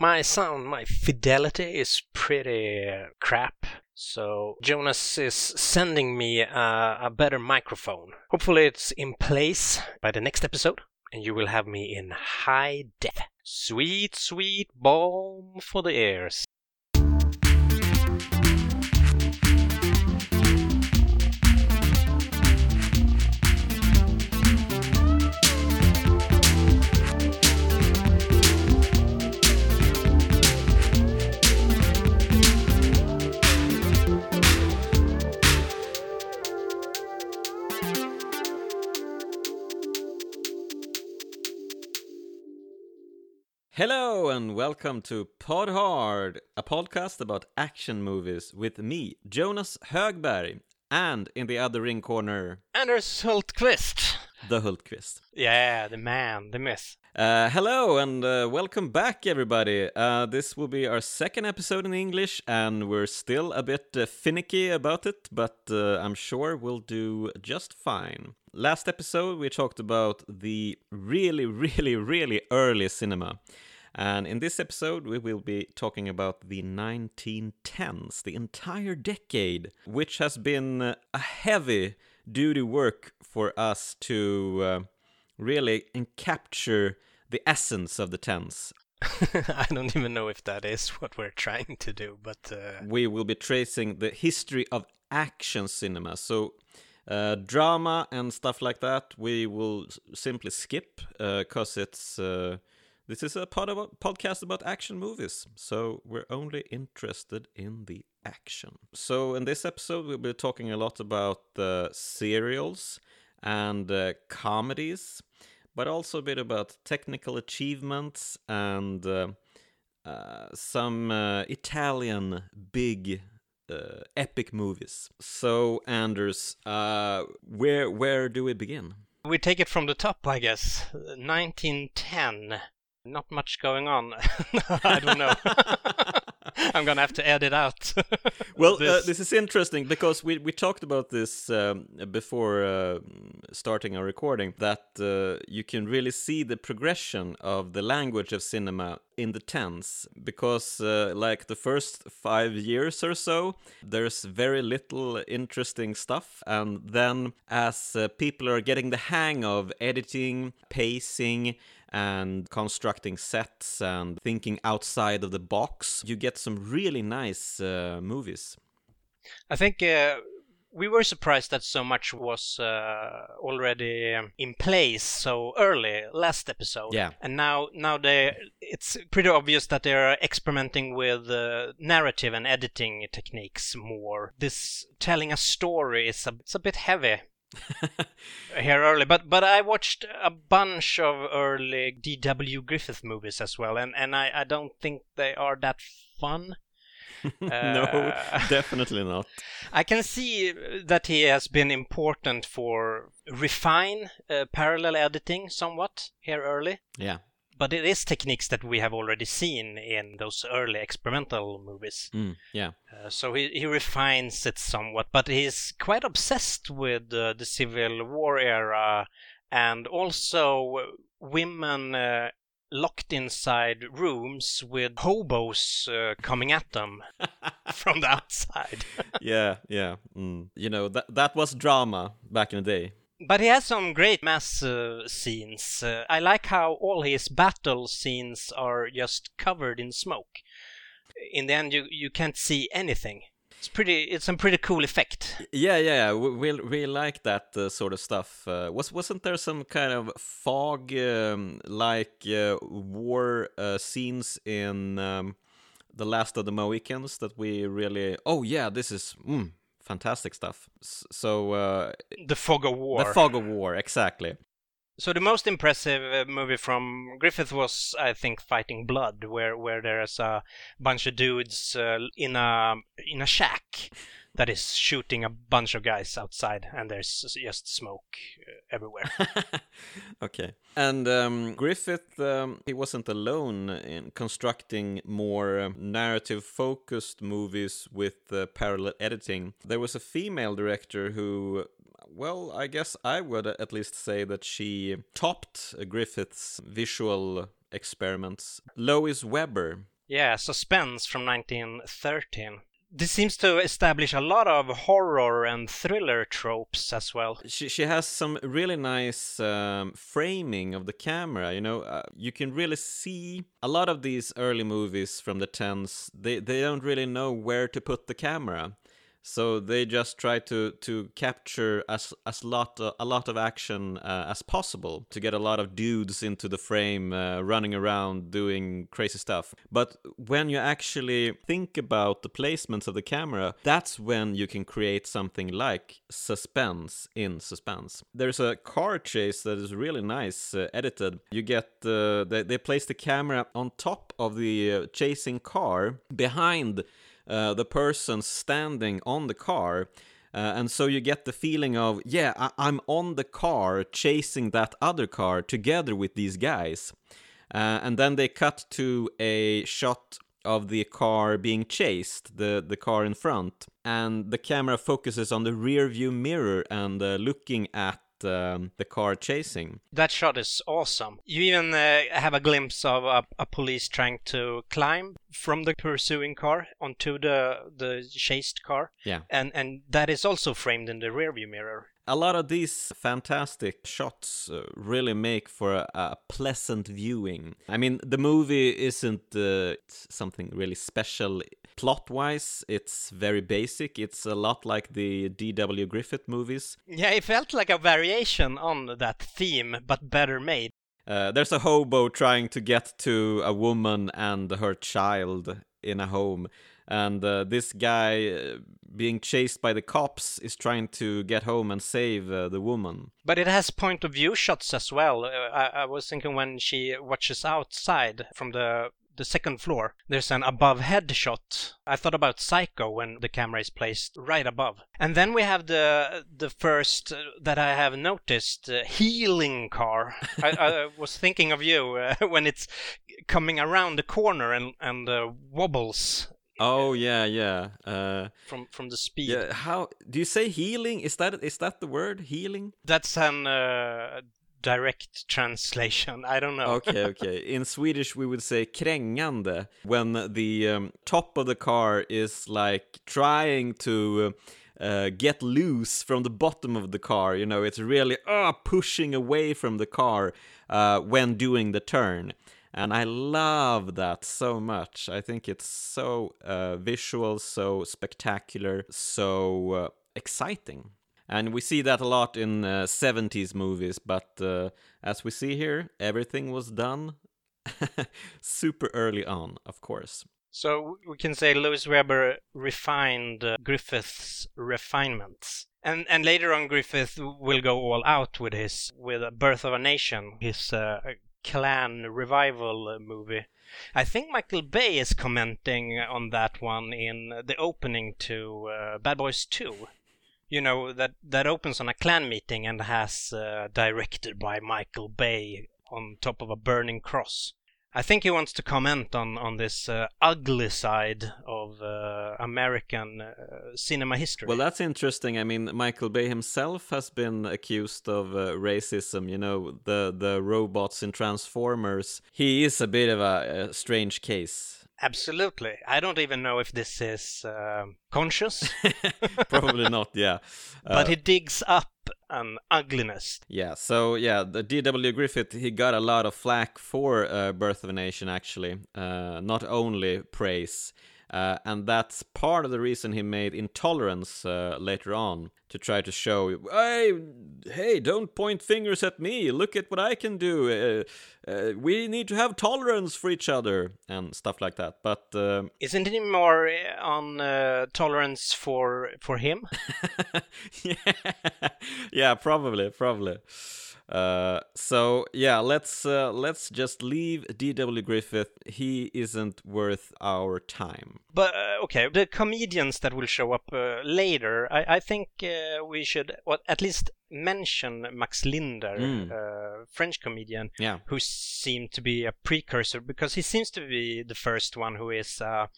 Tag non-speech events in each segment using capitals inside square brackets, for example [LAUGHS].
My sound, my fidelity is pretty crap. So Jonas is sending me a, a better microphone. Hopefully it's in place by the next episode and you will have me in high def. Sweet, sweet balm for the ears. Hello and welcome to Pod Hard, a podcast about action movies with me, Jonas Högberg, and in the other ring corner, Anders Hultqvist. the Hultqvist. Yeah, the man, the myth. Uh, hello and uh, welcome back, everybody. Uh, this will be our second episode in English, and we're still a bit uh, finicky about it, but uh, I'm sure we'll do just fine. Last episode, we talked about the really, [LAUGHS] really, really early cinema. And in this episode, we will be talking about the 1910s, the entire decade, which has been uh, a heavy duty work for us to uh, really capture the essence of the tens. [LAUGHS] I don't even know if that is what we're trying to do, but uh, We will be tracing the history of action cinema. So, uh, drama and stuff like that, we will s- simply skip because it's. This is a pod of podcast about action movies, so we're only interested in the action. So, in this episode, we'll be talking a lot about uh, serials and uh, comedies, but also a bit about technical achievements and uh, uh, some uh, Italian big uh, epic movies. So, Anders, where where do we begin? we take it from the top, I guess. 1910. Not much going on. [LAUGHS] I don't know. [LAUGHS] I'm gonna have to edit out. [LAUGHS] Well, this. Uh, this. is interesting because we, we talked about this um, before uh, starting our recording that uh, you can really see the progression of the language of cinema in the tens because uh, like the first five years or so there's very little interesting stuff and then as uh, people are getting the hang of editing pacing and constructing sets and thinking outside of the box, you get some really nice uh, movies. I think uh, we were surprised that so much was uh, already in place so early last episode. Yeah. And now, now they, it's pretty obvious that they're experimenting with uh, narrative and editing techniques more. This telling a story is a, it's a bit heavy [LAUGHS] here early, but but I watched a bunch of early D.W. Griffith movies as well, and and I, I don't think they are that fun. [LAUGHS] no, Uh, [LAUGHS] definitely not. I can see that he has been important for refine uh, parallel editing somewhat here early, Yeah. But it is techniques that we have already seen in those early experimental movies. Mm, yeah. Uh, so he, he refines it somewhat, but he's quite obsessed with uh, the Civil War era and also women uh, locked inside rooms with hobos uh, coming at them [LAUGHS] from the outside. yeah, yeah. Mm. You know that that was drama back in the day. But he has some great mass uh, scenes. Uh, I like how all his battle scenes are just covered in smoke. In the end, you, you can't see anything. It's pretty. It's a pretty cool effect. Yeah, yeah. We we, we like that uh, sort of stuff. Uh, was wasn't there some kind of fog um, like uh, war uh, scenes in um, the Last of the Mohicans that we really? Oh yeah, this is mm, fantastic stuff. So uh, The Fog of War. the fog of war, exactly. So the most impressive uh, movie from Griffith was, I think, Fighting Blood, where where there's a bunch of dudes uh, in a in a shack that is shooting a bunch of guys outside, and there's just smoke uh, everywhere. [LAUGHS] okay. And um, Griffith, um, he wasn't alone in constructing more um, narrative focused movies with uh, parallel editing. There was a female director who. Well, I guess I would at least say that she topped Griffith's visual experiments. Lois Weber. Yeah, Suspense from 1913. This seems to establish a lot of horror and thriller tropes as well. She, she has some really nice um, framing of the camera. You know, uh, you can really see a lot of these early movies from the 10s, they, they don't really know where to put the camera. So they just try to to capture as as lot a lot of action uh, as possible to get a lot of dudes into the frame, uh, running around doing crazy stuff. But when you actually think about the placements of the camera, that's when you can create something like suspense in suspense. There's a car chase that is really nice uh, edited. You get uh, they they place the camera on top of the uh, chasing car behind uh, the person standing on the car. Uh, and so you get the feeling of, yeah, I- am on the car chasing that other car together with these guys. Uh, and then they cut to a shot of the car being chased, the, the car in front. And the camera focuses on the rear view mirror and uh, looking at um, the car chasing. That shot is awesome. You even uh, have a glimpse of a, a, police trying to climb from the pursuing car onto the the chased car. Yeah, and and that is also framed in the rearview mirror a lot of these fantastic shots uh, really make for a, a, pleasant viewing. I mean, the movie isn't uh, something really special plot wise, it's very basic. It's a lot like the D.W. Griffith movies. Yeah, it felt like a variation on that theme, but better made. Uh, there's a hobo trying to get to a woman and her child in a home and uh, this guy uh, being chased by the cops is trying to get home and save uh, the woman. But it has point of view shots as well. Uh, I, I, was thinking when she watches outside from the the second floor, there's an above head shot. I thought about Psycho when the camera is placed right above. And then we have the the first uh, that I have noticed uh, healing car. [LAUGHS] I, I, was thinking of you uh, [LAUGHS] when it's coming around the corner and and uh, wobbles Oh yeah, yeah. Uh, from from the speed. Yeah. How do you say healing? Is that is that the word healing? That's an uh, direct translation. I don't know. okay, [LAUGHS] okay. In Swedish, we would say krängande when the um, top of the car is like trying to. Uh, get loose from the bottom of the car. You know, it's really uh, pushing away from the car uh, when doing the turn and I love that so much. I think it's so uh, visual, so spectacular, so uh, exciting. And we see that a lot in uh, 70s movies, but uh, as we see here, everything was done [LAUGHS] super early on, of course. So we can say Lois Weber refined uh, Griffith's refinements. And and later on Griffith will go all out with his with Birth of a Nation, his uh, Klan revival movie. I think Michael Bay is commenting on that one in the opening to uh, Bad Boys 2. You know that that opens on a Klan meeting and has uh, directed by Michael Bay on top of a burning cross. I think he wants to comment on on this uh, ugly side of uh, American uh, cinema history. Well, that's interesting. I mean, Michael Bay himself has been accused of uh, racism. You know, the the robots in Transformers. He is a bit of a, a strange case. Absolutely. I don't even know if this is uh, conscious. [LAUGHS] Probably not, yeah. [LAUGHS] but uh, he digs up an ugliness. Yeah, so yeah, the D.W. Griffith, he got a lot of flack for uh, Birth of a Nation, actually. Uh, not only praise. Uh, and that's part of the reason he made Intolerance uh, later on to try to show, hey, hey, don't point fingers at me. Look at what I can do. Uh, uh we need to have tolerance for each other and stuff like that. But um, isn't it more uh, on uh, tolerance for for him? [LAUGHS] yeah, [LAUGHS] yeah, probably, probably. Uh, so yeah, let's uh, let's just leave D.W. Griffith. He isn't worth our time. But uh, okay, the comedians that will show up uh, later, I, I think uh, we should well, at least mention Max Linder, mm. French comedian, yeah. who seemed to be a precursor because he seems to be the first one who is a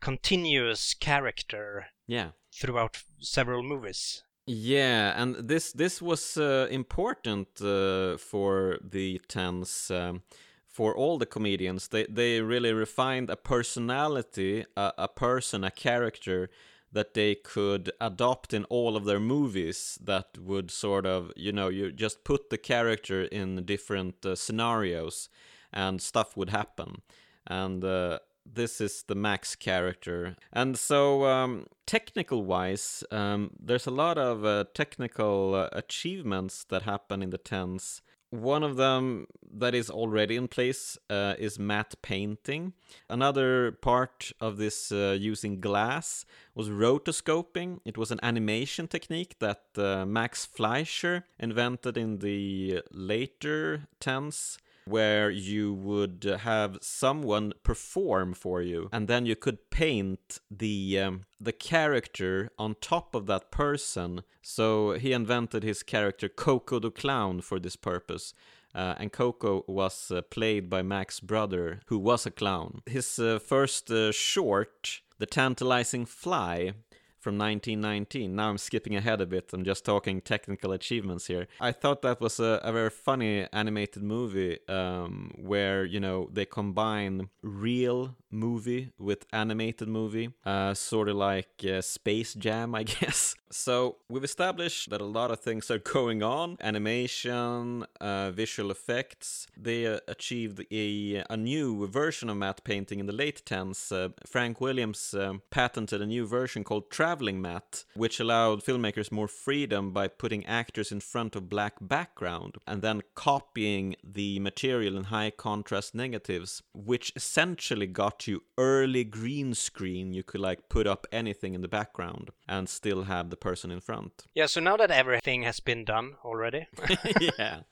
continuous character. Yeah. Throughout several movies. Yeah, and this this was uh, important uh, for the tens um, for all the comedians. They they really refined a personality, a, a person, a character that they could adopt in all of their movies that would sort of, you know, you just put the character in different uh, scenarios and stuff would happen. And uh, this is the Max character. And so, um, technical wise, um, there's a lot of uh, technical uh, achievements that happen in the tens. One of them that is already in place uh, is matte painting. Another part of this uh, using glass was rotoscoping. It was an animation technique that uh, Max Fleischer invented in the later tens where you would have someone perform for you and then you could paint the um, the character on top of that person so he invented his character Koko the clown for this purpose uh, and Koko was uh, played by Mac's brother, who was a clown. His uh, first uh, short, The Tantalizing Fly, from 1919. Now I'm skipping ahead a bit. I'm just talking technical achievements here. I thought that was a, a very funny animated movie um, where, you know, they combine real movie with animated movie, uh, sort of like uh, Space Jam, I [LAUGHS] guess. So we've established that a lot of things are going on animation, uh, visual effects. They uh, achieved a, a new version of matte painting in the late 10s. Uh, Frank Williams um, patented a new version called Traveling Matte, which allowed filmmakers more freedom by putting actors in front of black background and then copying the material in high contrast negatives, which essentially got you early green screen. You could like put up anything in the background and still have the person in front. Yeah, so now that everything has been done already. [LAUGHS] yeah.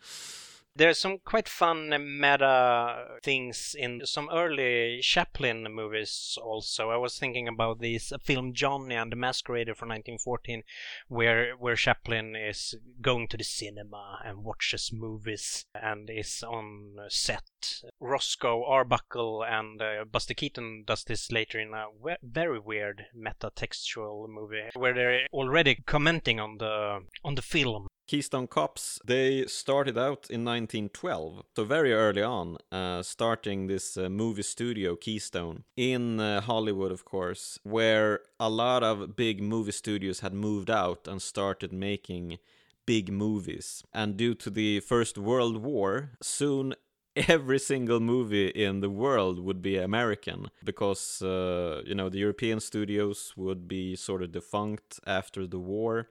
There's some quite fun meta things in some early Chaplin movies also. I was thinking about this film Johnny and the Masquerader from 1914 where where Chaplin is going to the cinema and watches movies and is on set. Roscoe Arbuckle and uh, Buster Keaton does this later in a we- very weird meta-textual movie where they're already commenting on the on the film Keystone Cops, they started out in 1912, so very early on, uh, starting this uh, movie studio, Keystone, in uh, Hollywood, of course, where a lot of big movie studios had moved out and started making big movies. And due to the First World War, soon every single movie in the world would be American because uh, you know the European studios would be sort of defunct after the war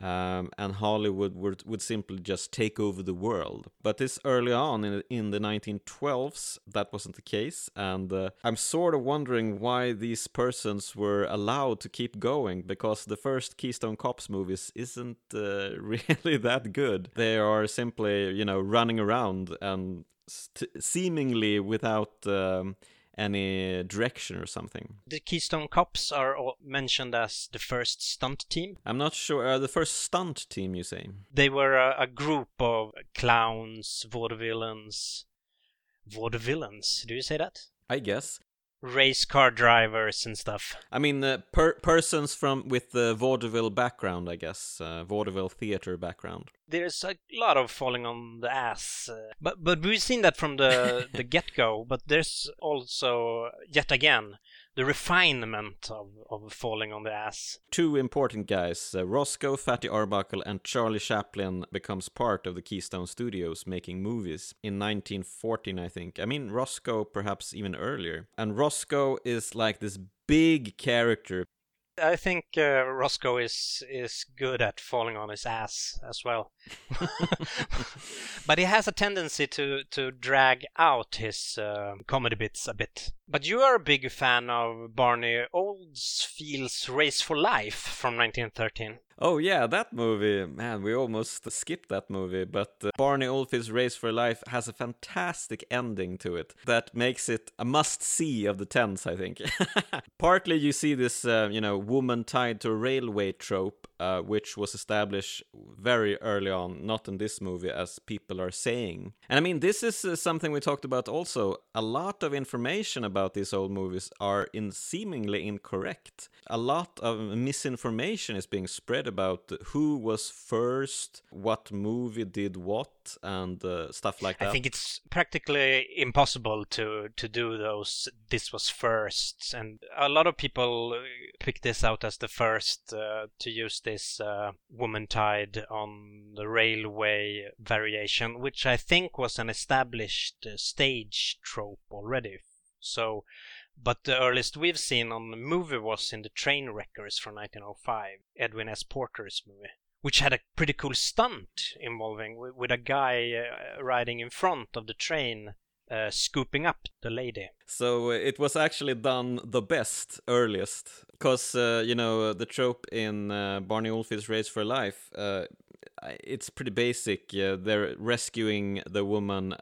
um, and Hollywood would, would simply just take over the world. But this early on in, in the 1912s, that wasn't the case, and uh, I'm sort of wondering why these persons were allowed to keep going because the first Keystone Cops movies isn't uh, [LAUGHS] really that good. They are simply, you know, running around and st- seemingly without. Um, any direction or something. The Keystone Cops are mentioned as the first stunt team. I'm not sure. Uh, the first stunt team, you say? They were a, a group of clowns, vaudevillains. Vaudevillains, do you say that? I guess race car drivers and stuff. I mean, uh, per- persons from with the vaudeville background, I guess, uh, vaudeville theater background. There's a lot of falling on the ass, uh, but but we've seen that from the [LAUGHS] the get go. But there's also yet again the refinement of, of falling on the ass. Two important guys, uh, Roscoe, Fatty Arbuckle, and Charlie Chaplin becomes part of the Keystone Studios making movies in 1914, I think. I mean, Roscoe perhaps even earlier. And Roscoe is like this big character I think uh, Roscoe is is good at falling on his ass as well, [LAUGHS] but he has a tendency to to drag out his uh, comedy bits a bit. But you are a big fan of Barney Oldfield's Race for Life from 1913. Oh yeah, that movie, man, we almost skipped that movie, but uh, Barney Oldfield's Race for Life has a fantastic ending to it that makes it a must-see of the tens, I think. [LAUGHS] Partly you see this, uh, you know, woman tied to a railway trope uh, which was established very early on, not in this movie, as people are saying. And I mean, this is uh, something we talked about also. A lot of information about these old movies are in seemingly incorrect. A lot of misinformation is being spread about who was first, what movie did what, and uh, stuff like that. I think it's practically impossible to to do those. This was first, and a lot of people uh, pick this out as the first uh, to use this uh, woman tied on the railway variation, which I think was an established uh, stage trope already. So, but the earliest we've seen on the movie was in the Train Wreckers from 1905, Edwin S. Porter's movie which had a pretty cool stunt involving with a guy uh, riding in front of the train uh, scooping up the lady. So uh, it was actually done the best earliest, because uh, you know the trope in uh, Barney Oldfield's Race for Life. Uh, it's pretty basic. they're rescuing the woman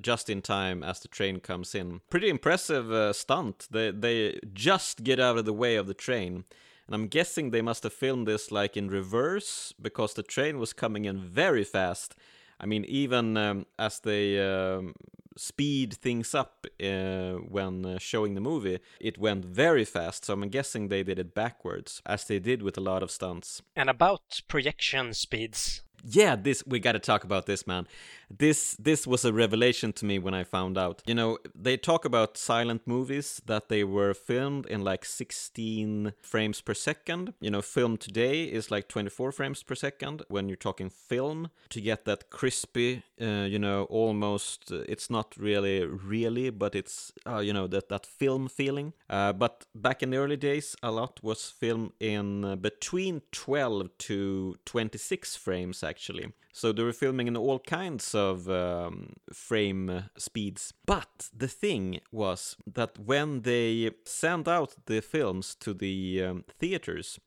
just in time as the train comes in. Pretty impressive stunt. They they just get out of the way of the train. And I'm guessing they must have filmed this like in reverse because the train was coming in very fast. I mean, even um, as they um, speed things up uh, when uh, showing the movie, it went very fast. So I'm guessing they did it backwards, as they did with a lot of stunts. And about projection speeds, yeah this we got to talk about this man this this was a revelation to me when i found out. You know they talk about silent movies that they were filmed in like 16 frames per second. You know film today is like 24 frames per second when you're talking film. To get that crispy uh, you know almost uh, it's not really really but it's uh, you know that that film feeling. Uh, but back in the early days a lot was filmed in uh, between 12 to 26 frames actually. So they were filming in all kinds of um, frame speeds. But the thing was that when they sent out the films to the um, theaters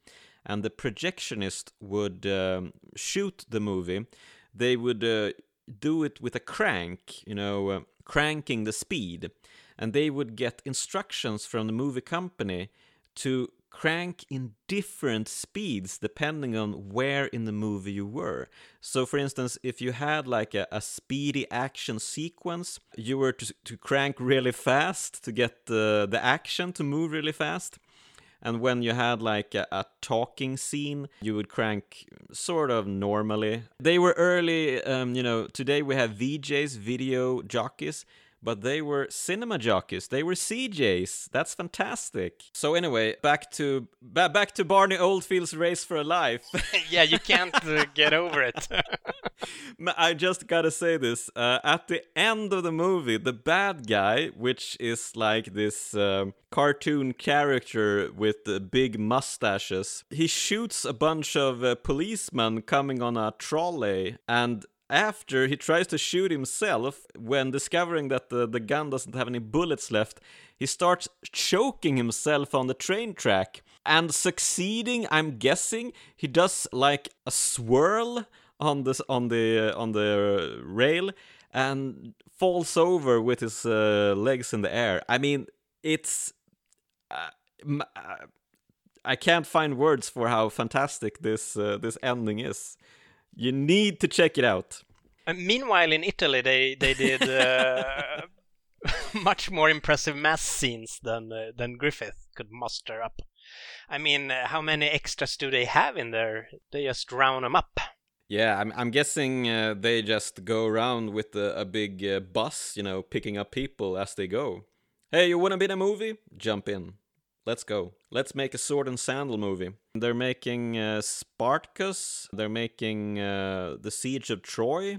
and the projectionist would um, shoot the movie, they would uh, do it with a crank, you know, uh, cranking the speed. And they would get instructions from the movie company to crank in different speeds depending on where in the movie you were. So, for instance, if you had like a, a speedy action sequence, you were to, to crank really fast to get the, the action to move really fast. And when you had like a, a, talking scene, you would crank sort of normally. They were early, um, you know, today we have VJs, video jockeys but they were cinema jockeys. They were CJs. That's fantastic. So anyway, back to ba- back to Barney Oldfield's Race for a Life. [LAUGHS] yeah, you can't uh, get over it. [LAUGHS] I just gotta say this. Uh, at the end of the movie, the bad guy, which is like this um, cartoon character with the big mustaches, he shoots a bunch of uh, policemen coming on a trolley, and after he tries to shoot himself, when discovering that the, the gun doesn't have any bullets left, he starts choking himself on the train track and succeeding. I'm guessing he does like a swirl on this on the on the rail and falls over with his uh, legs in the air. I mean, it's. Uh, uh, I can't find words for how fantastic this uh, this ending is. You need to check it out. Uh, meanwhile, in Italy, they they did uh, [LAUGHS] much more impressive mass scenes than uh, than Griffith could muster up. I mean, uh, how many extras do they have in there? They just round them up. Yeah, I'm, I'm guessing uh, they just go around with a, a big uh, bus, you know, picking up people as they go. Hey, you wanna be in a movie? Jump in. Let's go. Let's make a sword and sandal movie. They're making uh, Spartacus. They're making uh, the Siege of Troy.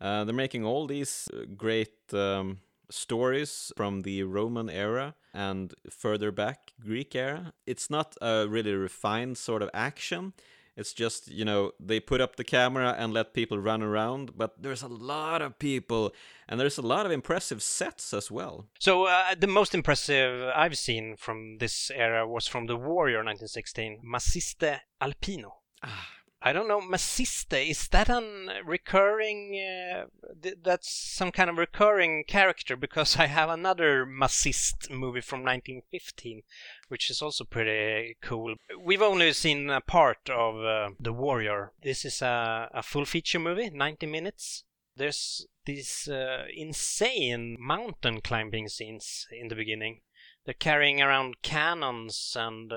Uh, they're making all these uh, great um, stories from the Roman era and further back Greek era. It's not a really refined sort of action. It's just, you know, they put up the camera and let people run around, but there's a lot of people and there's a lot of impressive sets as well. So, uh, the most impressive I've seen from this era was from The Warrior 1916, Maciste Alpino. Ah, I don't know, Maciste, is that a recurring, uh, th- that's some kind of recurring character because I have another Maciste movie from 1915, which is also pretty cool. We've only seen a part of uh, The Warrior. This is a, a full feature movie, 90 minutes. There's these uh, insane mountain climbing scenes in the beginning. They're carrying around cannons and uh,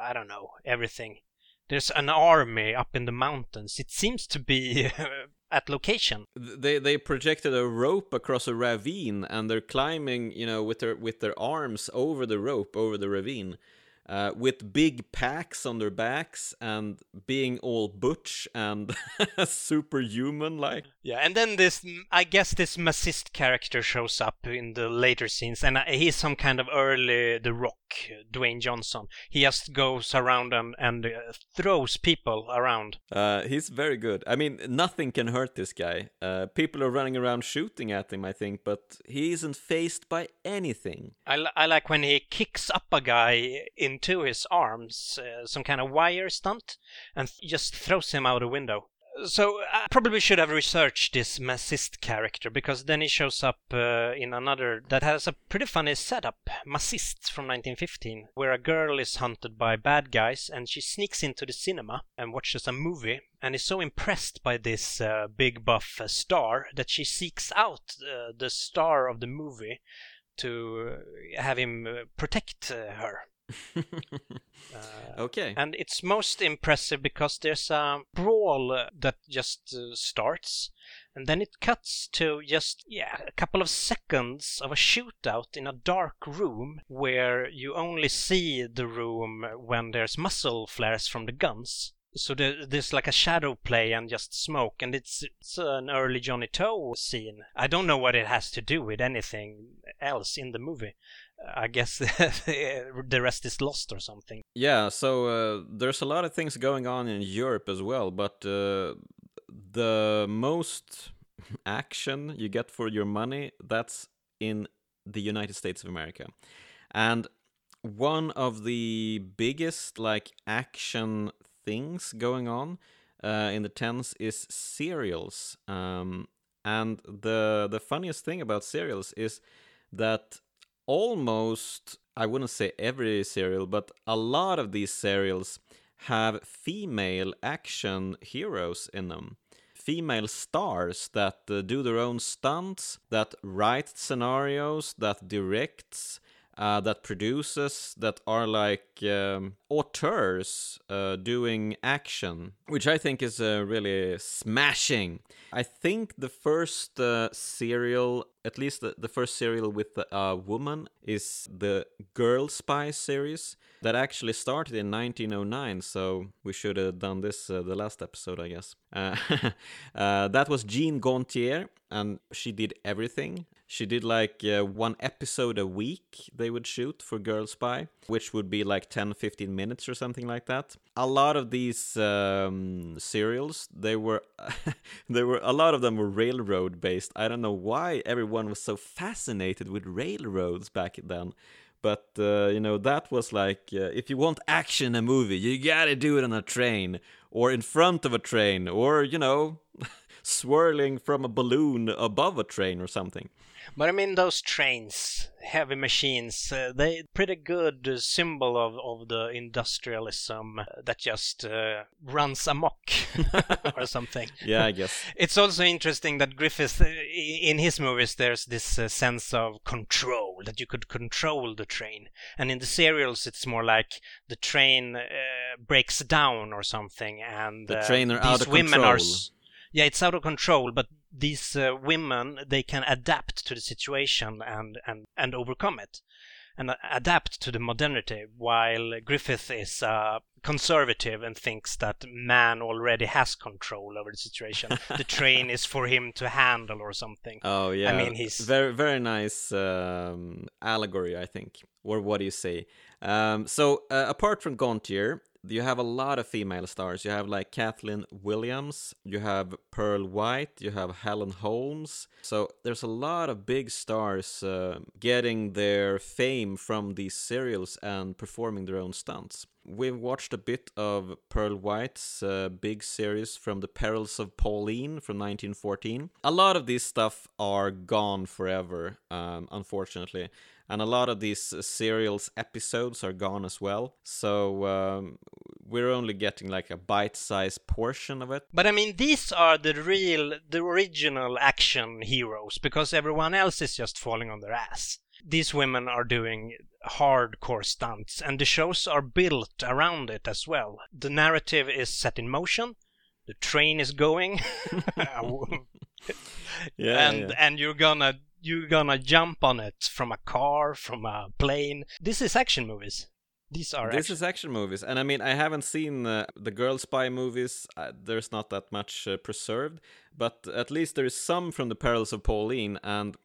I don't know, everything there's an army up in the mountains. It seems to be [LAUGHS] at location. They they projected a rope across a ravine and they're climbing, you know, with their with their arms over the rope over the ravine uh, with big packs on their backs and being all butch and [LAUGHS] superhuman like. Yeah, and then this, I guess this Maciste character shows up in the later scenes, and uh, he's some kind of early The Rock, Dwayne Johnson. He just goes around and, and uh, throws people around. Uh, he's very good. I mean, nothing can hurt this guy. Uh, people are running around shooting at him, I think, but he isn't faced by anything. I, I like when he kicks up a guy in into his arms, uh, some kind of wire stunt, and just throws him out a window. So I probably should have researched this Maciste character because then he shows up uh, in another that has a pretty funny setup, Maciste from 1915, where a girl is hunted by bad guys and she sneaks into the cinema and watches a movie and is so impressed by this uh, big buff uh, star that she seeks out uh, the star of the movie to uh, have him protect her. [LAUGHS] uh, okay. And it's most impressive because there's a brawl that just uh, starts, and then it cuts to just yeah a couple of seconds of a shootout in a dark room where you only see the room when there's muzzle flares from the guns. So there, there's like a shadow play and just smoke, and it's it's an early Johnny To scene. I don't know what it has to do with anything else in the movie, I guess [LAUGHS] the rest is lost or something. Yeah, so uh, there's a lot of things going on in Europe as well, but uh, the most [LAUGHS] action you get for your money that's in the United States of America. And one of the biggest like action things going on uh, in the tens is serials. Um, and the the funniest thing about serials is that almost, I wouldn't say every serial, but a lot of these serials have female action heroes in them. Female stars that uh, do their own stunts, that write scenarios, that directs, uh, that produces that are like um, auteurs uh, doing action, which I think is uh, really smashing. I think the first uh, serial, at least the, the first serial with a woman, is the Girl Spy series that actually started in 1909. So we should have done this uh, the last episode, I guess. Uh, [LAUGHS] that was Gene Gauntier, and she did everything. She did like uh, one episode a week they would shoot for Girl Spy, which would be like 10 15 minutes or something like that. A lot of these um, serials, they were [LAUGHS] they were a lot of them were railroad based. I don't know why everyone was so fascinated with railroads back then. But uh, you know that was like uh, if you want action in a movie, you gotta do it on a train or in front of a train or you know [LAUGHS] swirling from a balloon above a train or something. But I mean, those trains, heavy machines, uh, they pretty good uh, symbol of, of the industrialism uh, that just uh, runs amok [LAUGHS] or something. Yeah, I guess. [LAUGHS] it's also interesting that Griffith, uh, in his movies, there's this uh, sense of control, that you could control the train. And in the serials, it's more like the train breaks down or something, and the train are of women control. are yeah, it's out of control, but these uh, women they can adapt to the situation and and and overcome it and uh, adapt to the modernity while griffith is uh, conservative and thinks that man already has control over the situation. The [LAUGHS] train is for him to handle or something. Oh yeah. i mean he's very very nice um, allegory i think or what do you say? Um, so uh, apart from Gauntier you have a lot of female stars. You have like Kathlyn Williams, you have Pearl White, you have Helen Holmes. So there's a lot of big stars uh, getting their fame from these serials and performing their own stunts. We've watched a bit of Pearl White's uh, big series from The Perils of Pauline from 1914. A lot of these stuff are gone forever, um, unfortunately and a lot of these uh, serials episodes are gone as well. So um, we're only getting like a bite-sized portion of it. But I mean, these are the real, the original action heroes because everyone else is just falling on their ass. These women are doing hardcore stunts, and the shows are built around it as well. The narrative is set in motion. The train is going. [LAUGHS] [LAUGHS] [LAUGHS] yeah, and yeah. and you're gonna you're gonna jump on it from a car, from a plane. This is action movies. These are this action. is action movies, and I mean I haven't seen uh, the girl spy movies. Uh, there's not that much uh, preserved, but at least there is some from the Perils of Pauline and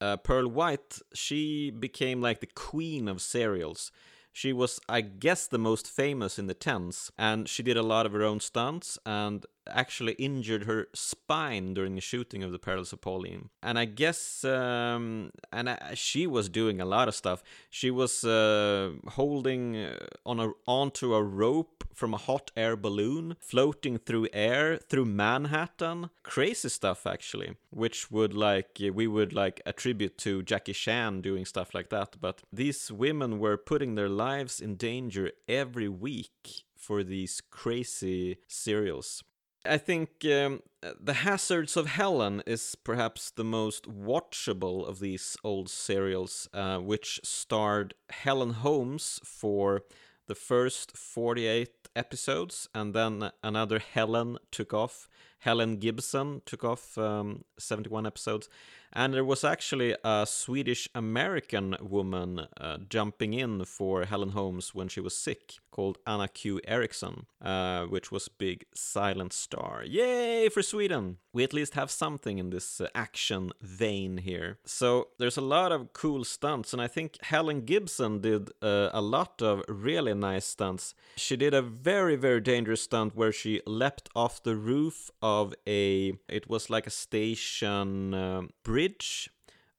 uh, Pearl White. She became like the queen of serials. She was, I guess, the most famous in the tens, and she did a lot of her own stunts and actually injured her spine during the shooting of the Perils of Pauline. And I guess, um, and I, she was doing a lot of stuff. She was uh, holding uh, on a onto a rope from a hot air balloon, floating through air through Manhattan. Crazy stuff, actually, which would like we would like attribute to Jackie Chan doing stuff like that. But these women were putting their lives in danger every week for these crazy serials. I think um, The Hazards of Helen is perhaps the most watchable of these old serials, uh, which starred Helen Holmes for the first 48 episodes, and then another Helen took off. Helen Gibson took off um, 71 episodes. And there was actually a Swedish American woman uh, jumping in for Helen Holmes when she was sick, called Anna Q. Erickson, uh, which was big silent star. Yay for Sweden! We at least have something in this uh, action vein here. So there's a lot of cool stunts, and I think Helen Gibson did uh, a lot of really nice stunts. She did a very, very dangerous stunt where she leapt off the roof of a, it was like a station um, bridge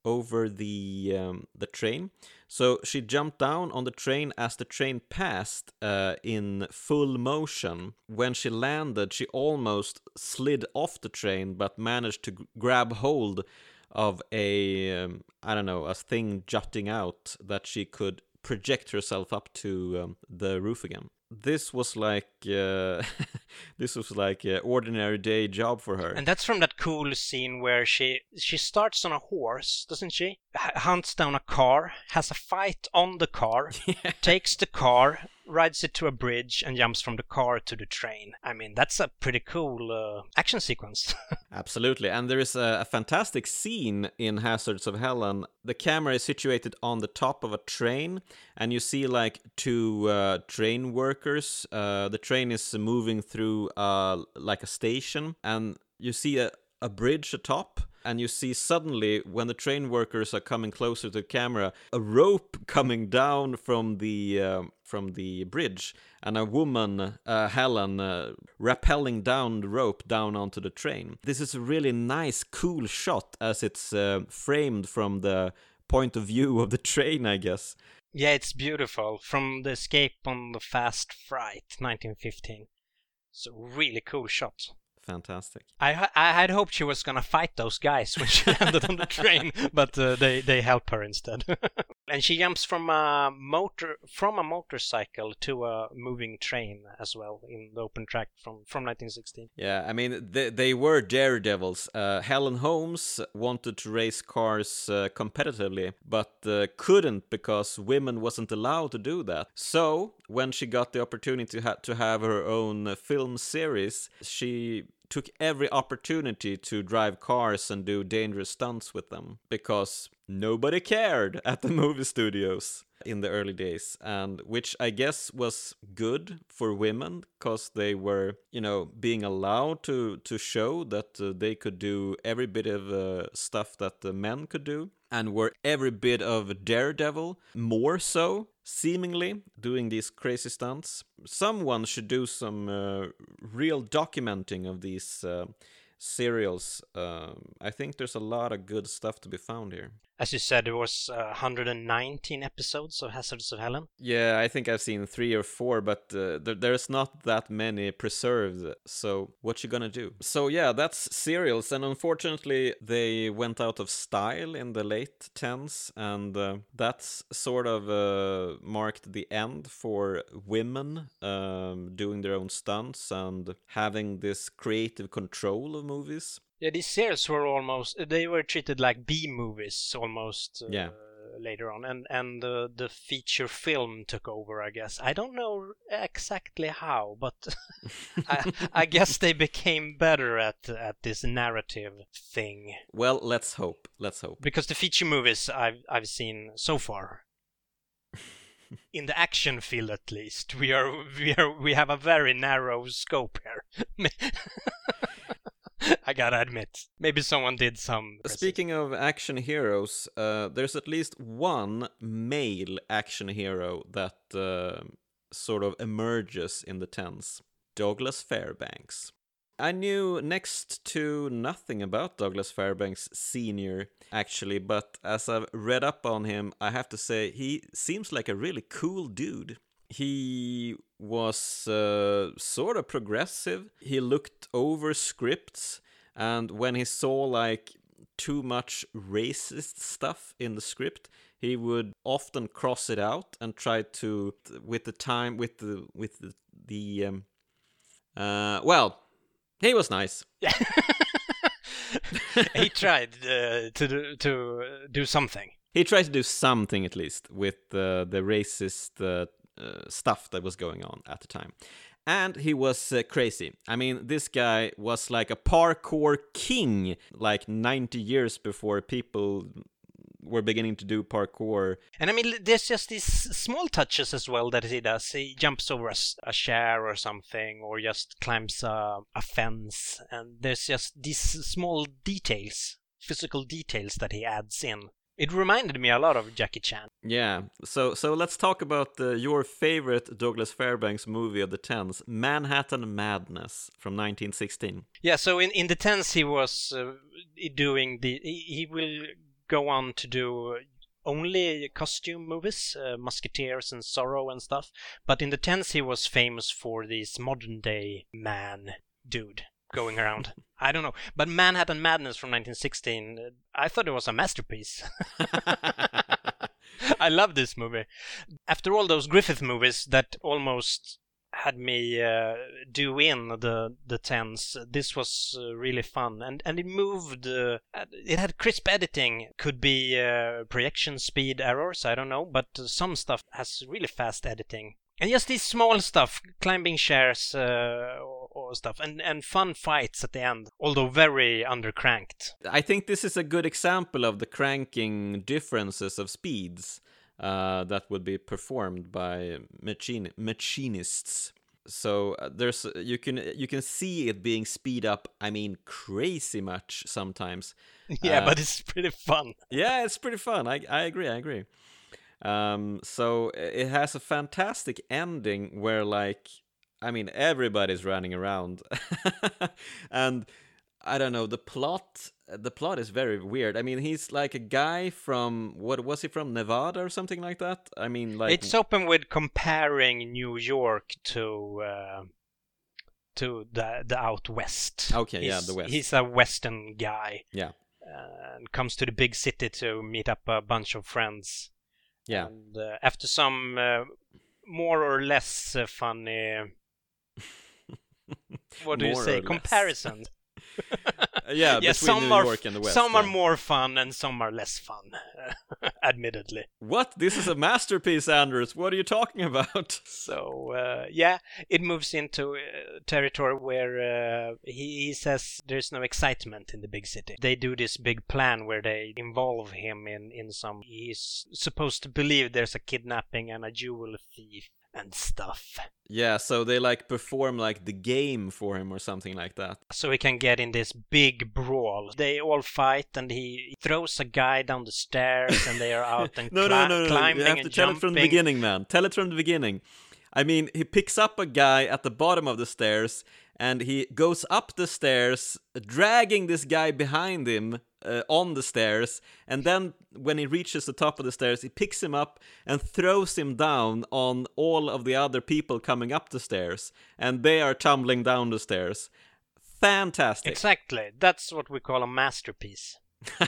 over the um, the train. So she jumped down on the train as the train passed uh, in full motion. When she landed, she almost slid off the train, but managed to g- grab hold of a um, I don't know a thing jutting out that she could project herself up to um, the roof again. This was like uh, [LAUGHS] this was like an ordinary day job for her. And that's from that cool scene where she she starts on a horse, doesn't she? H- hunts down a car, has a fight on the car, [LAUGHS] takes the car, rides it to a bridge, and jumps from the car to the train. I mean, that's a pretty cool uh, action sequence. [LAUGHS] Absolutely. And there is a, a, fantastic scene in Hazards of Helen. The camera is situated on the top of a train, and you see like two uh, train workers. Uh, the train is moving through uh, like a station, and you see a, a bridge atop and you see suddenly when the train workers are coming closer to the camera a rope coming down from the uh, from the bridge and a woman uh, helen uh, rappelling down the rope down onto the train. This is a really nice cool shot as it's uh, framed from the point of view of the train i guess. Yeah it's beautiful. From the escape on the fast freight 1915 it's a really cool shot fantastic. I I had hoped she was gonna fight those guys when she [LAUGHS] landed on the train, but uh, they they help her instead. [LAUGHS] and she jumps from a motor from a motorcycle to a moving train as well in the open track from from 1916. Yeah, I mean they they were daredevils. Uh, Helen Holmes wanted to race cars uh, competitively, but uh, couldn't because women wasn't allowed to do that. So when she got the opportunity to, ha- to have her own film series, she took every opportunity to drive cars and do dangerous stunts with them because nobody cared at the [LAUGHS] movie studios in the early days and which i guess was good for women because they were you know being allowed to to show that uh, they could do every bit of uh, stuff that the men could do and were every bit of Daredevil, more so, seemingly, doing these crazy stunts. Someone should do some uh, real documenting of these uh, serials. Um, I think there's a lot of good stuff to be found here. As you said, there was uh, 119 episodes of Hazards of Helen. Yeah, I think I've seen three or four, but uh, there, there's not that many preserved. So what you gonna do? So yeah, that's serials, and unfortunately they went out of style in the late tens, and uh, that's sort of uh, marked the end for women um, doing their own stunts and having this creative control of movies. Yeah, these series were almost they were treated like B movies almost. Uh, yeah. Later on, and and uh, the feature film took over. I guess I don't know exactly how, but [LAUGHS] I, I guess they became better at at this narrative thing. Well, let's hope. Let's hope. Because the feature movies I've I've seen so far [LAUGHS] in the action field at least we are we are we have a very narrow scope here [LAUGHS] [LAUGHS] I gotta admit, maybe someone did some. Speaking of action heroes, uh, there's at least one male action hero that uh, sort of emerges in the tens Douglas Fairbanks. I knew next to nothing about Douglas Fairbanks Sr., actually, but as I've read up on him, I have to say he seems like a really cool dude he was uh, sort of progressive. He looked over scripts, and when he saw like too much racist stuff in the script, he would often cross it out and try to, with the time, with the with the, the um, uh, well, he was nice. [LAUGHS] He tried uh, to do, to do something. He tried to do something at least with uh, the racist uh, stuff that was going on at the time. And he was uh, crazy. I mean, this guy was like a parkour king, like 90 years before people were beginning to do parkour. And I mean, there's just these small touches as well that he does. He jumps over a, a chair or something, or just climbs a, a fence. And there's just these small details, physical details that he adds in it reminded me a lot of Jackie Chan. Yeah. So so let's talk about uh, your favorite Douglas Fairbanks movie of the tens, Manhattan Madness from 1916. Yeah. So in in the tens he was uh, doing the he, he, will go on to do only costume movies, uh, Musketeers and Zorro and stuff. But in the tens he was famous for this modern day man dude going around. I don't know. But Manhattan Madness from 1916, I thought it was a masterpiece. [LAUGHS] I love this movie. After all those Griffith movies that almost had me uh, do in the the tens. This was uh, really fun, and and it moved. Uh, it had crisp editing. Could be uh, projection speed errors. I don't know, but some stuff has really fast editing. And just these small stuff, climbing chairs uh, or, or, stuff, and, and fun fights at the end, although very undercranked. I think this is a good example of the cranking differences of speeds uh, that would be performed by machine machinists. So uh, there's you can you can see it being speed up. I mean, crazy much sometimes. [LAUGHS] Yeah, uh, but it's pretty fun. yeah, it's pretty fun. I I agree. I agree. Um, so it has a fantastic ending where, like, I mean, everybody's running around, [LAUGHS] and I don't know the plot. The plot is very weird. I mean, he's like a guy from what was he from Nevada or something like that. I mean, like it's open with comparing New York to. Uh to the the out west. Okay, he's, yeah, the west. He's a western guy. Yeah. Uh, and comes to the big city to meet up a bunch of friends. Yeah. And uh, after some uh, more or less uh, funny, [LAUGHS] what do you say, comparisons? [LAUGHS] [LAUGHS] yeah, yeah, some New are, York and the West. Some yeah. are more fun and some are less fun, [LAUGHS] admittedly. What? This is a masterpiece, Anders. What are you talking about? [LAUGHS] So, uh, yeah, it moves into uh, territory where uh, he, he, says there's no excitement in the big city. They do this big plan where they involve him in, in some. He's supposed to believe there's a kidnapping and a jewel thief and stuff. Yeah, so they like perform like the game for him or something like that. So he can get in this big brawl. They all fight, and he throws a guy down the stairs, and they are [LAUGHS] out and no, cli- no, no, no, climbing You have to tell jumping. it from the beginning, man. Tell it from the beginning. I mean, he picks up a guy at the bottom of the stairs, and he goes up the stairs, dragging this guy behind him uh, on the stairs. And then, when he reaches the top of the stairs, he picks him up and throws him down on all of the other people coming up the stairs, and they are tumbling down the stairs. Fantastic. Exactly. That's what we call a masterpiece. [LAUGHS]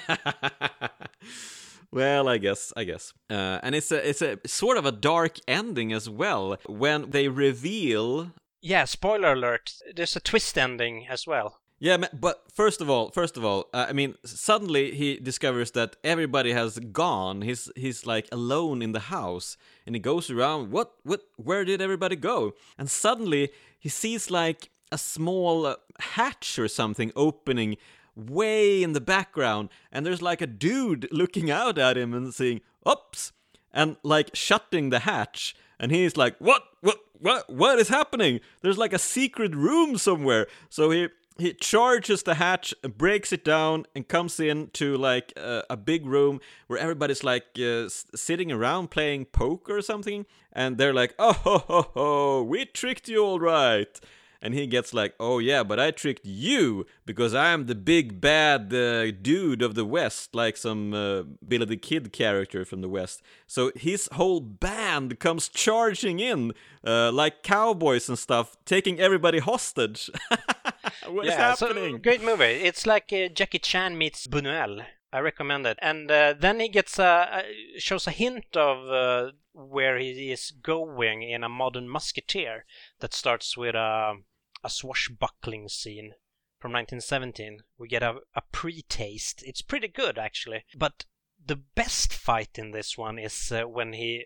well, I guess, I guess, uh, and it's a it's a sort of a dark ending as well when they reveal. Yeah, spoiler alert. There's a twist ending as well. Yeah, but first of all, first of all, uh, I mean, suddenly he discovers that everybody has gone. He's he's like alone in the house, and he goes around. What what? Where did everybody go? And suddenly he sees like a small uh, hatch or something opening way in the background, and there's like a dude [LAUGHS] looking out at him and saying, "Oops," and like shutting the hatch. And he's like, "What? What? What? What is happening? There's like a secret room somewhere." So he he charges the hatch, and breaks it down, and comes in to like uh, a big room where everybody's like uh, s- sitting around playing poker or something, and they're like, "Oh ho ho ho, we tricked you all right." And he gets like, "Oh yeah, but I tricked you because I'm the big bad uh, dude of the West, like some uh, Billy the Kid character from the West." So his whole band comes charging in uh, like cowboys and stuff, taking everybody hostage. [LAUGHS] [LAUGHS] what is yeah, so happening? great movie. It's like uh, Jackie Chan meets Buñuel. I recommend it. And uh, then he gets a, a shows a hint of uh, where he is going in a modern musketeer that starts with a, a swashbuckling scene from 1917. We get a, a pre-taste. It's pretty good actually. But the best fight in this one is uh, when he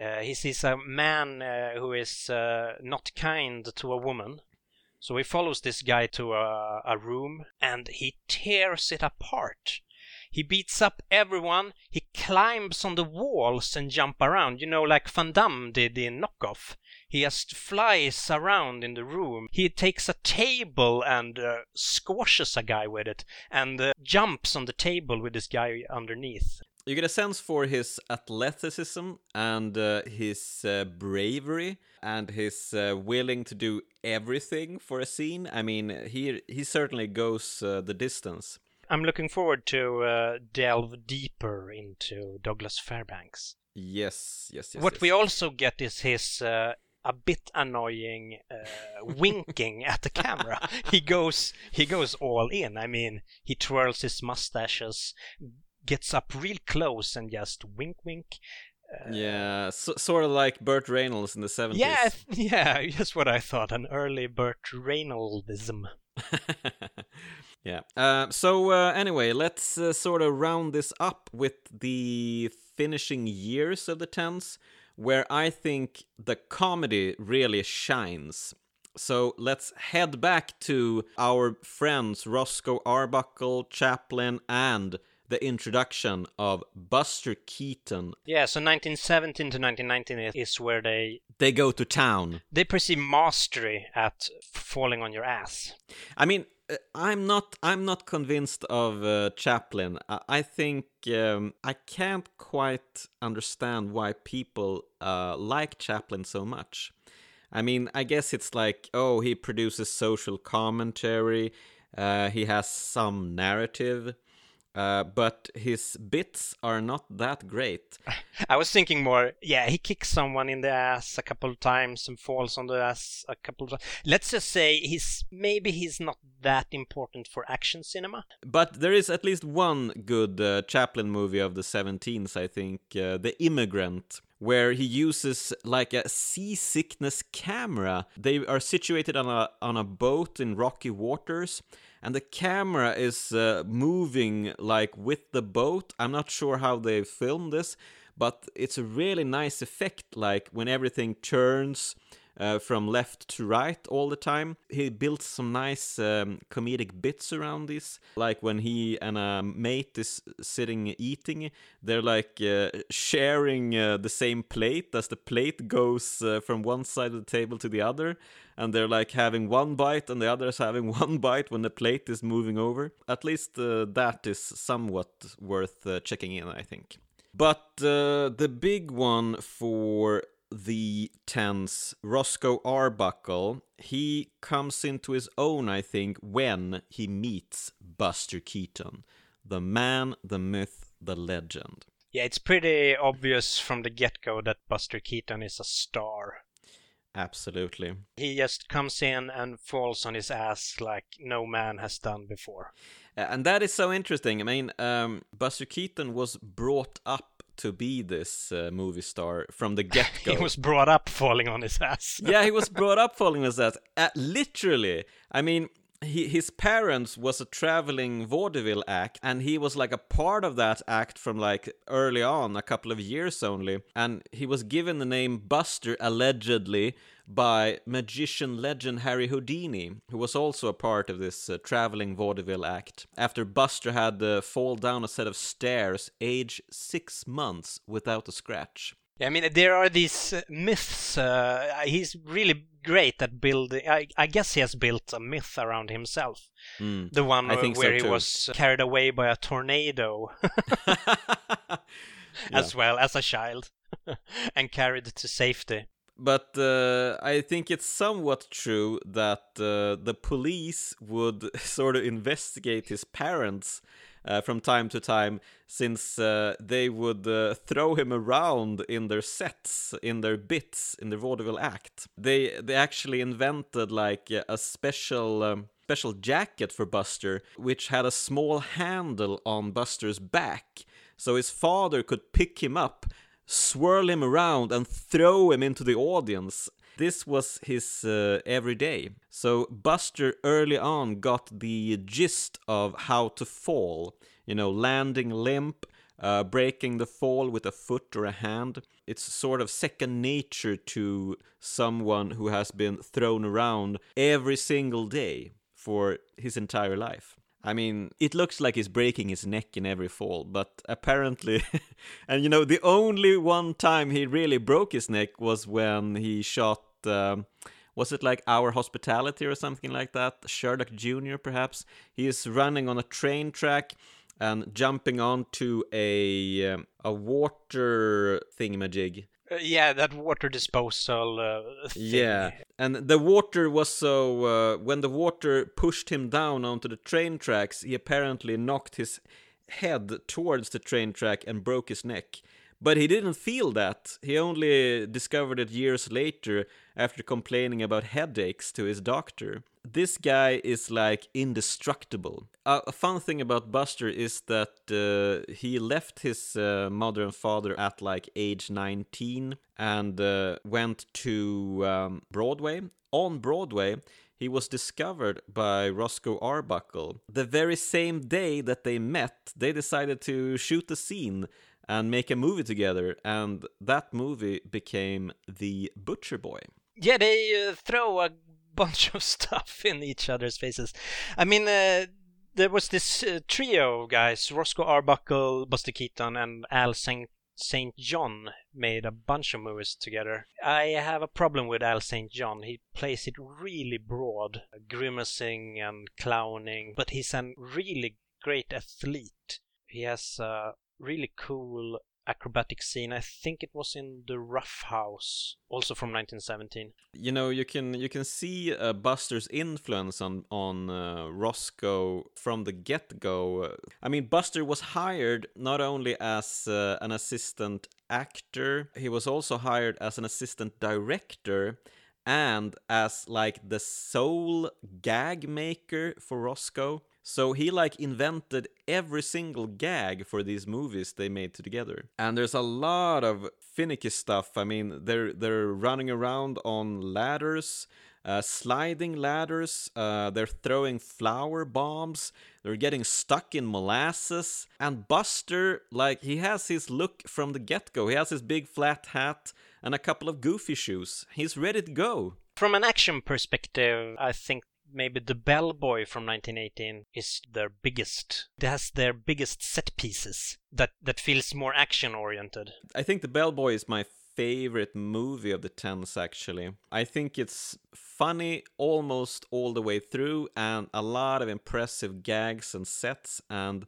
uh, he sees a man uh, who is uh, not kind to a woman. So he follows this guy to a, a room and he tears it apart. He beats up everyone. He climbs on the walls and jump around. You know, like Van Damme did in Knockoff. He just flies around in the room. He takes a table and uh, squashes a guy with it and uh, jumps on the table with this guy underneath. You get a sense for his athleticism and uh, his uh, bravery and his uh, willing to do everything for a scene. I mean, he he certainly goes uh, the distance. I'm looking forward to uh, delve deeper into Douglas Fairbanks. Yes, yes, yes. what yes. we also get is his uh, a bit annoying uh, [LAUGHS] winking at the camera. He goes he goes all in. I mean, he twirls his mustaches, gets up real close and just wink wink. Uh, yeah, so, sort of like Burt Reynolds in the seventies. Yeah, [LAUGHS] yeah, [LAUGHS] just what I thought. An early Burt Reynoldsism. [LAUGHS] yeah. Uh, so uh, anyway, let's uh, sort of round this up with the finishing years of the tens, where I think the comedy really shines. So let's head back to our friends Roscoe Arbuckle, Chaplin, and the introduction of Buster Keaton. Yeah, so 1917 to 1919 is, where they They go to town. they perceive mastery at falling on your ass. I mean, uh, I'm not. I'm not convinced of uh, Chaplin. I, I think um, I can't quite understand why people uh, like Chaplin so much. I mean, I guess it's like, oh, he produces social commentary. Uh, he has some narrative. Uh, but his bits are not that great. [LAUGHS] I was thinking more, yeah, he kicks someone in the ass a couple of times and falls on the ass a couple of times. Let's just say he's maybe he's not that important for action cinema. But there is at least one good uh, Chaplin movie of the 17th, I think, uh, The Immigrant, where he uses like a seasickness camera. They are situated on a on a boat in rocky waters, and the camera is uh, moving like with the boat. I'm not sure how they filmed this, but it's a really nice effect. Like when everything turns, uh, from left to right all the time. He built some nice um, comedic bits around this, like when he and a mate is sitting eating, they're like uh, sharing uh, the same plate as the plate goes uh, from one side of the table to the other, and they're like having one bite and the other is having [LAUGHS] one bite when the plate is moving over. At least uh, that is somewhat worth uh, checking in, I think. But uh, the big one for the tense Roscoe Arbuckle, he comes into his own, I think, when he meets Buster Keaton, the man, the myth, the legend. Yeah, it's pretty obvious from the get go that Buster Keaton is a star. Absolutely. He just comes in and falls on his ass like no man has done before. And that is so interesting. I mean, um, Buster Keaton was brought up to be this uh, movie star from the [LAUGHS] get go. he was brought up falling on his ass. [LAUGHS] yeah, he was [LAUGHS] brought up falling on his ass. Uh, literally. I mean, he, his parents was a traveling vaudeville act and he was like a part of that act from like early on a couple of years only and he was given the name buster allegedly by magician legend harry houdini who was also a part of this uh, traveling vaudeville act after buster had uh, fall down a set of stairs age six months without a scratch I mean, there are these uh, myths. Uh, he's really great at building. I, I, guess he has built a myth around himself. Mm, the one where so he was carried away by a tornado, [LAUGHS] [LAUGHS] as well as a child, [LAUGHS] and carried to safety. But uh, I think it's somewhat true that uh, the police would [LAUGHS] sort of investigate his parents uh, from time to time, since uh, they would uh, throw him around in their sets, in their bits, in the vaudeville act. They they actually invented like a special. Um, special jacket for Buster, which had a small handle on Buster's back, so his father could pick him up, swirl him around, and throw him into the audience. This was his uh, everyday. So Buster early on got the gist of how to fall. You know, landing limp, uh, breaking the fall with a foot or a hand. It's sort of second nature to someone who has been thrown around every single day for his entire life. I mean, it looks like he's breaking his neck in every fall, but apparently, [LAUGHS] and you know, the only one time he really broke his neck was when he shot. Um, was it like Our Hospitality or something like that? Sherlock Jr., perhaps? He is running on a train track and jumping onto a um, a water thingamajig. Uh, yeah, that water disposal uh. Yeah, and the water was so uh, when the water pushed him down onto the train tracks, he apparently knocked his head towards the train track and broke his neck. But he didn't feel that. He only discovered it years later after complaining about headaches to his doctor. This guy is like indestructible. Uh, a fun thing about Buster is that uh, he left his uh, mother and father at like age 19 and uh, went to um, Broadway. On Broadway, he was discovered by Roscoe Arbuckle. The very same day that they met, they decided to shoot the scene and make a movie together, and that movie became The Butcher Boy. Yeah, they uh, throw a [LAUGHS] bunch of stuff in each other's faces. I mean, uh, there was this uh, trio of guys Roscoe Arbuckle, Buster Keaton, and Al St. St. John made a bunch of movies together. I have a problem with Al St. John. He plays it really broad, grimacing and clowning, but he's a really great athlete. He has a really cool acrobatic scene. I think it was in the Rough House, also from 1917. You know, you can you can see uh, Buster's influence on on uh, Roscoe from the get go. I mean, Buster was hired not only as uh, an assistant actor, he was also hired as an assistant director and as like the sole gag maker for Roscoe. So he like invented every single gag for these movies they made together. And there's a lot of finicky stuff. I mean, they're they're running around on ladders, uh, sliding ladders. Uh, they're throwing flower bombs. They're getting stuck in molasses. And Buster, like, he has his look from the get go. He has his big flat hat and a couple of goofy shoes. He's ready to go. From an action perspective, I think maybe the Bellboy from 1918 is their biggest. It has their biggest set pieces that that feels more action oriented. I think the Bellboy is my favorite movie of the tens actually. I think it's funny almost all the way through and a lot of impressive gags and sets and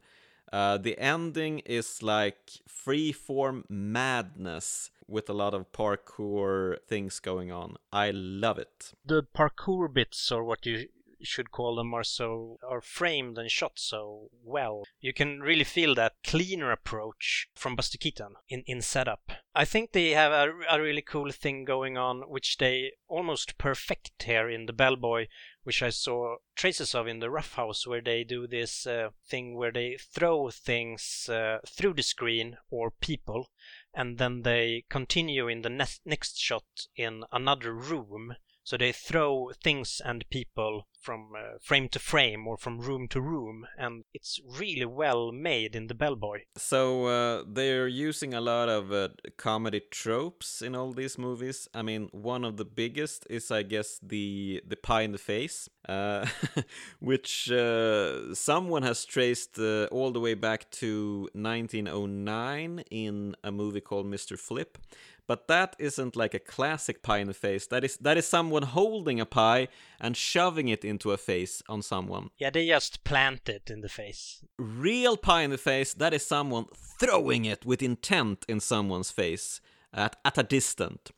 uh, the ending is like freeform madness with a lot of parkour things going on. I love it. The parkour bits, or what you should call them, are so are framed and shot so well. You can really feel that cleaner approach from Buster Keaton in, in setup. I think they have a, a really cool thing going on, which they almost perfect here in the Bellboy, which I saw traces of in the Rough House, where they do this uh, thing where they throw things uh, through the screen or people, and then they continue in the ne- next shot in another room. So they throw things and people from uh, frame to frame or from room to room, and it's really well made in the Bellboy. So uh, they're using a lot of uh, comedy tropes in all these movies. I mean, one of the biggest is, I guess, the the pie in the face, uh, [LAUGHS] which uh, someone has traced uh, all the way back to 1909 in a movie called Mr. Flip. But that isn't like a classic pie in the face. That is that is someone holding a pie and shoving it into a face on someone. Yeah, they just plant it in the face. Real pie in the face, that is someone throwing it with intent in someone's face at, at a distance.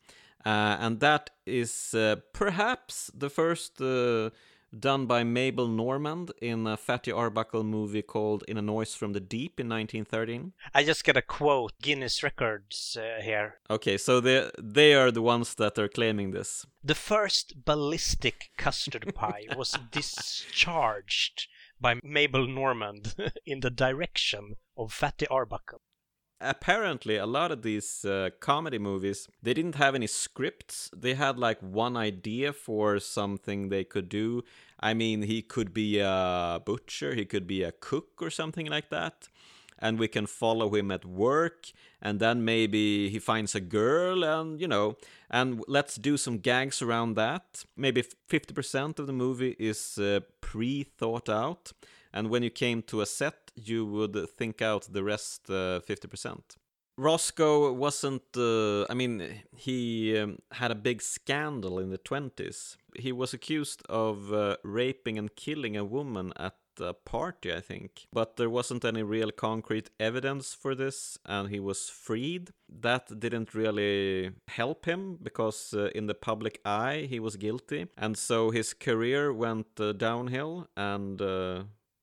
Uh, and that is uh, perhaps the first uh, done by Mabel Normand in a Fatty Arbuckle movie called In a Noise from the Deep in 1913. I just got a quote Guinness Records uh, here. Okay, so they they are the ones that are claiming this. The first ballistic custard [LAUGHS] pie was discharged by Mabel Normand [LAUGHS] in the direction of Fatty Arbuckle apparently a lot of these uh, comedy movies they didn't have any scripts. They had like one idea for something they could do. I mean he could be a butcher he could be a cook or something like that and we can follow him at work and then maybe he finds a girl and you know and let's do some gags around that. Maybe 50% of the movie is uh, pre-thought out and when you came to a set, you would think out the rest uh, 50%. Roscoe wasn't, uh, I mean, he um, had a big scandal in the 20s. He was accused of uh, raping and killing a woman at a party, I think. But there wasn't any real concrete evidence for this, and he was freed. That didn't really help him because, uh, in the public eye, he was guilty. And so his career went uh, downhill, and uh,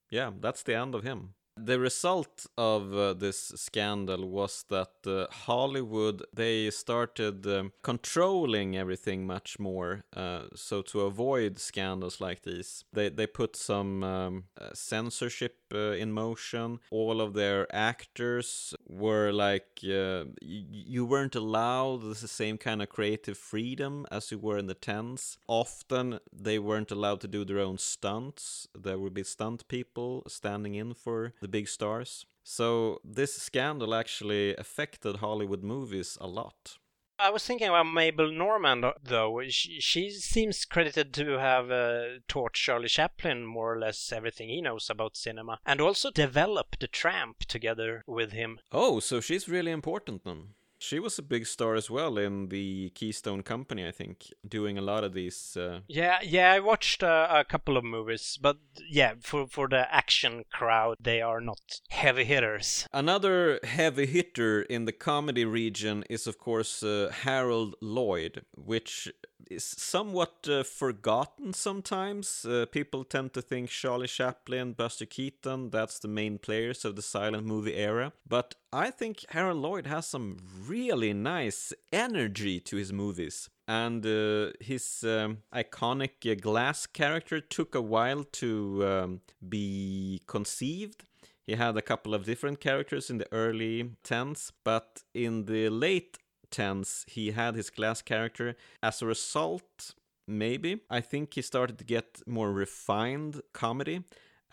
yeah, that's the end of him. The result of uh, this scandal was that uh, Hollywood they started um, controlling everything much more. Uh, so to avoid scandals like these, they they put some um, uh, censorship uh, in motion. All of their actors were like uh, you weren't allowed the same kind of creative freedom as you were in the tens. Often they weren't allowed to do their own stunts. There would be stunt people standing in for the big stars. So this scandal actually affected Hollywood movies a lot. I was thinking about Mabel Normand, though. She, she seems credited to have uh, taught Charlie Chaplin more or less everything he knows about cinema, and also developed the Tramp together with him. Oh, so she's really important then. She was a big star as well in the Keystone Company, I think, doing a lot of these. Uh... Yeah, yeah, I watched uh, a couple of movies, but yeah, for for the action crowd, they are not heavy hitters. Another heavy hitter in the comedy region is, of course, uh, Harold Lloyd, which is somewhat uh, forgotten sometimes. Uh, people tend to think Charlie Chaplin, Buster Keaton, that's the main players of the silent movie era. But I think Harold Lloyd has some really nice energy to his movies. And uh, his um, iconic uh, glass character took a while to um, be conceived. He had a couple of different characters in the early 10s, but in the late tense he had his glass character. As a result, maybe, I think he started to get more refined comedy.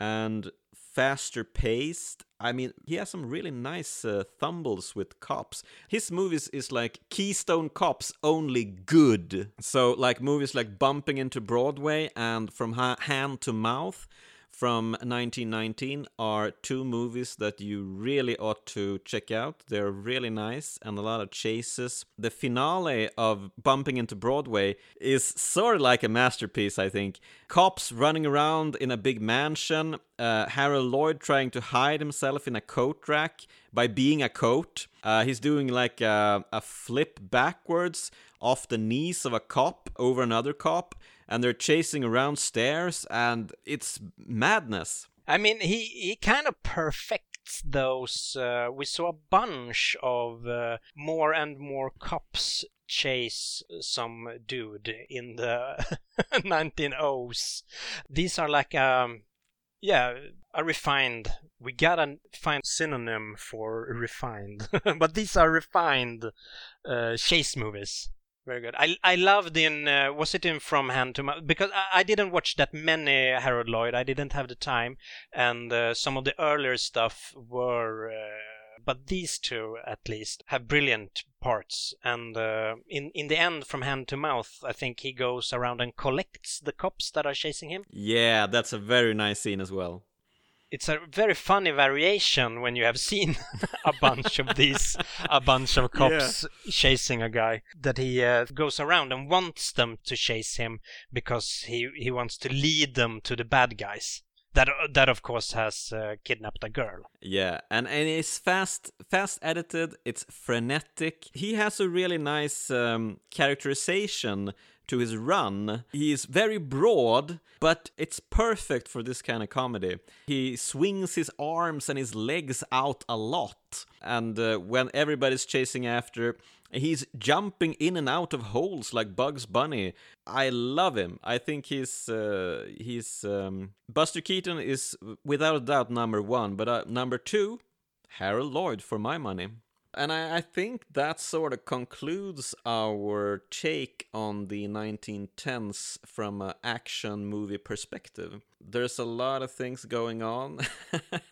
and faster paced. I mean, he has some really nice uh, thumbles with cops. His movies is like Keystone Cops, only good. So, like movies like Bumping into Broadway and From ha- Hand to Mouth from 1919 are two movies that you really ought to check out. They're really nice and a lot of chases. The finale of Bumping into Broadway is sort of like a masterpiece, I think. Cops running around in a big mansion, uh, Harold Lloyd trying to hide himself in a coat rack by being a coat. Uh, he's doing like a, a flip backwards off the knees of a cop over another cop and they're chasing around stairs and it's madness. I mean, he, he kind of perfects those. Uh, we saw a bunch of uh, more and more cops chase some dude in the [LAUGHS] 1900s. These are like um yeah, a refined. We gotta find synonym for refined, [LAUGHS] but these are refined uh, chase movies. Very good. I I loved in uh, was it in From Hand to Mouth because I, I, didn't watch that many Harold Lloyd. I didn't have the time, and uh, some of the earlier stuff were. Uh, but these two, at least, have brilliant parts. And uh, in in the end, From Hand to Mouth, I think he goes around and collects the cops that are chasing him. Yeah, that's a very nice scene as well it's a very funny variation when you have seen [LAUGHS] a bunch of these, a bunch of cops yeah. chasing a guy that he uh, goes around and wants them to chase him because he he wants to lead them to the bad guys. That that of course has uh, kidnapped a girl. Yeah, and and it's fast fast edited. It's frenetic. He has a really nice um, characterization to his run. He is very broad, but it's perfect for this kind of comedy. He swings his arms and his legs out a lot, and uh, when everybody's chasing after, he's jumping in and out of holes like Bugs Bunny. I love him. I think he's uh, he's um, Buster Keaton is without a doubt number one, but uh, number two, Harold Lloyd for my money. And I, I, think that sort of concludes our take on the 1910s from an action movie perspective. There's a lot of things going on.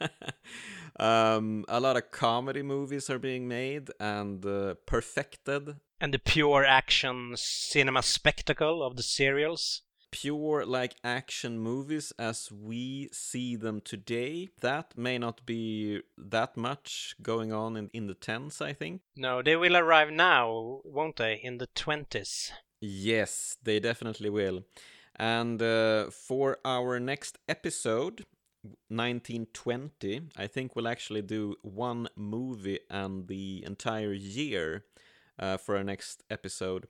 [LAUGHS] um, a lot of comedy movies are being made and uh, perfected. And the pure action cinema spectacle of the serials pure like action movies as we see them today that may not be that much going on in, in the 10s i think. No they will arrive now won't they? In the 20s yes they definitely will. And uh, for our next episode 1920 i think we'll actually do one movie and the entire year uh, for our next episode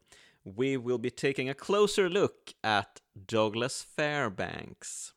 we will be taking a closer look at Douglas Fairbanks.